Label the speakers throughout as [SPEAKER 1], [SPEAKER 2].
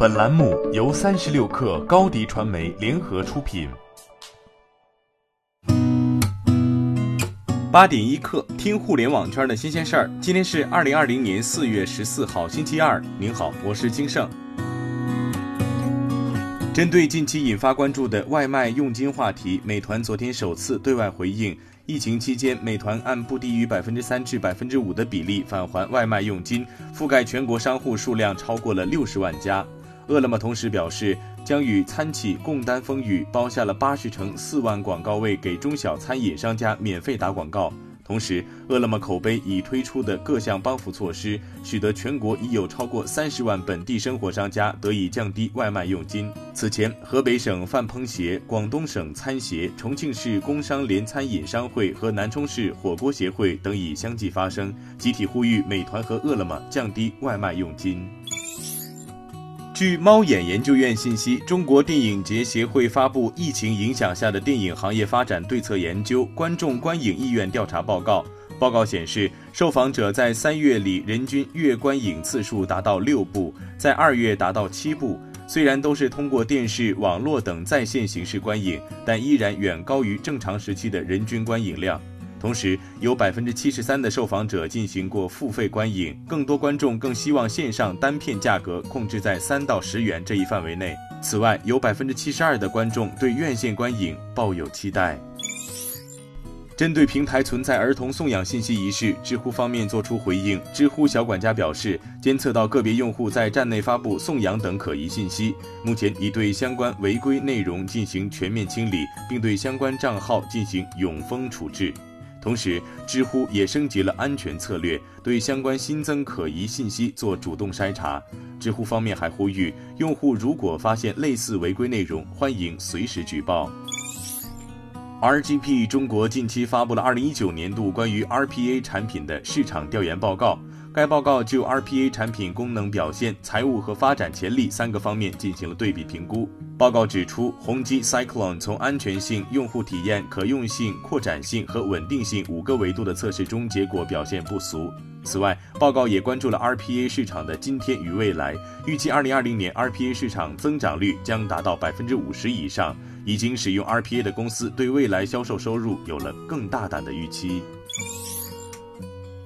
[SPEAKER 1] 本栏目由三十六氪高低传媒联合出品。
[SPEAKER 2] 八点一刻，听互联网圈的新鲜事儿。今天是二零二零年四月十四号，星期二。您好，我是金盛。针对近期引发关注的外卖佣金话题，美团昨天首次对外回应。疫情期间，美团按不低于百分之三至百分之五的比例返还外卖佣金，覆盖全国商户数量超过了六十万家。饿了么同时表示，将与餐企共担风雨，包下了八十乘四万广告位给中小餐饮商家免费打广告。同时，饿了么口碑已推出的各项帮扶措施，使得全国已有超过三十万本地生活商家得以降低外卖佣金。此前，河北省饭烹协、广东省餐协、重庆市工商联餐饮商会和南充市火锅协会等已相继发声，集体呼吁美团和饿了么降低外卖佣金。据猫眼研究院信息，中国电影节协会发布《疫情影响下的电影行业发展对策研究：观众观影意愿调查报告》。报告显示，受访者在三月里人均月观影次数达到六部，在二月达到七部。虽然都是通过电视、网络等在线形式观影，但依然远高于正常时期的人均观影量。同时，有百分之七十三的受访者进行过付费观影，更多观众更希望线上单片价格控制在三到十元这一范围内。此外，有百分之七十二的观众对院线观影抱有期待。针对平台存在儿童送养信息一事，知乎方面作出回应。知乎小管家表示，监测到个别用户在站内发布送养等可疑信息，目前已对相关违规内容进行全面清理，并对相关账号进行永封处置。同时，知乎也升级了安全策略，对相关新增可疑信息做主动筛查。知乎方面还呼吁用户，如果发现类似违规内容，欢迎随时举报。RGP 中国近期发布了二零一九年度关于 RPA 产品的市场调研报告。该报告就 RPA 产品功能表现、财务和发展潜力三个方面进行了对比评估。报告指出，宏基 Cyclone 从安全性、用户体验、可用性、扩展性和稳定性五个维度的测试中，结果表现不俗。此外，报告也关注了 RPA 市场的今天与未来，预计2020年 RPA 市场增长率将达到百分之五十以上。已经使用 RPA 的公司对未来销售收入有了更大胆的预期。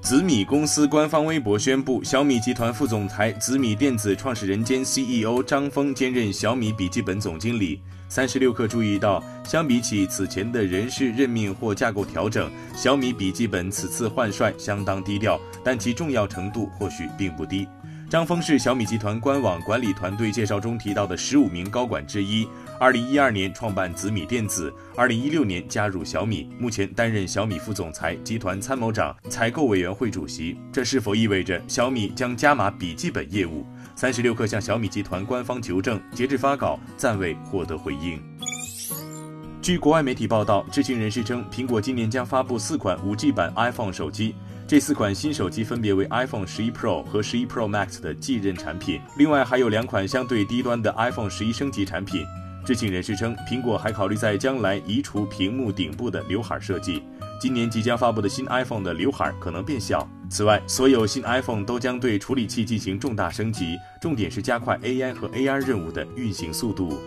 [SPEAKER 2] 紫米公司官方微博宣布，小米集团副总裁、紫米电子创始人兼 CEO 张峰兼任小米笔记本总经理。三十六氪注意到，相比起此前的人事任命或架构调整，小米笔记本此次换帅相当低调，但其重要程度或许并不低。张峰是小米集团官网管理团队介绍中提到的十五名高管之一。二零一二年创办紫米电子，二零一六年加入小米，目前担任小米副总裁、集团参谋长、采购委员会主席。这是否意味着小米将加码笔记本业务？三十六氪向小米集团官方求证，截至发稿暂未获得回应。据国外媒体报道，知情人士称，苹果今年将发布四款五 G 版 iPhone 手机。这四款新手机分别为 iPhone 十一 Pro 和十一 Pro Max 的继任产品，另外还有两款相对低端的 iPhone 十一升级产品。知情人士称，苹果还考虑在将来移除屏幕顶部的刘海设计。今年即将发布的新 iPhone 的刘海可能变小。此外，所有新 iPhone 都将对处理器进行重大升级，重点是加快 AI 和 AR 任务的运行速度。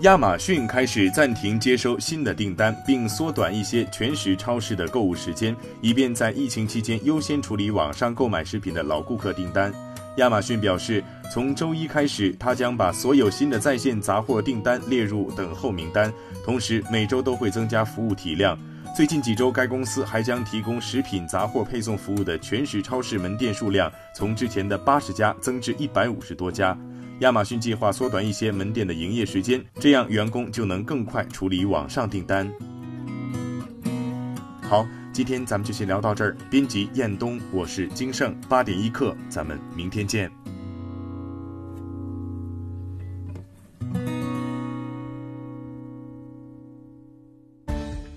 [SPEAKER 2] 亚马逊开始暂停接收新的订单，并缩短一些全食超市的购物时间，以便在疫情期间优先处理网上购买食品的老顾客订单。亚马逊表示，从周一开始，它将把所有新的在线杂货订单列入等候名单，同时每周都会增加服务体量。最近几周，该公司还将提供食品杂货配送服务的全食超市门店数量从之前的八十家增至一百五十多家。亚马逊计划缩短一些门店的营业时间，这样员工就能更快处理网上订单。好，今天咱们就先聊到这儿。编辑：彦东，我是金盛，八点一刻，咱们明天见。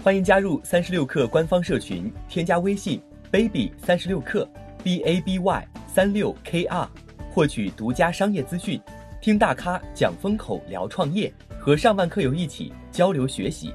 [SPEAKER 3] 欢迎加入三十六氪官方社群，添加微信 baby 三十六氪 b a b y 三六 k r。获取独家商业资讯，听大咖讲风口，聊创业，和上万客友一起交流学习。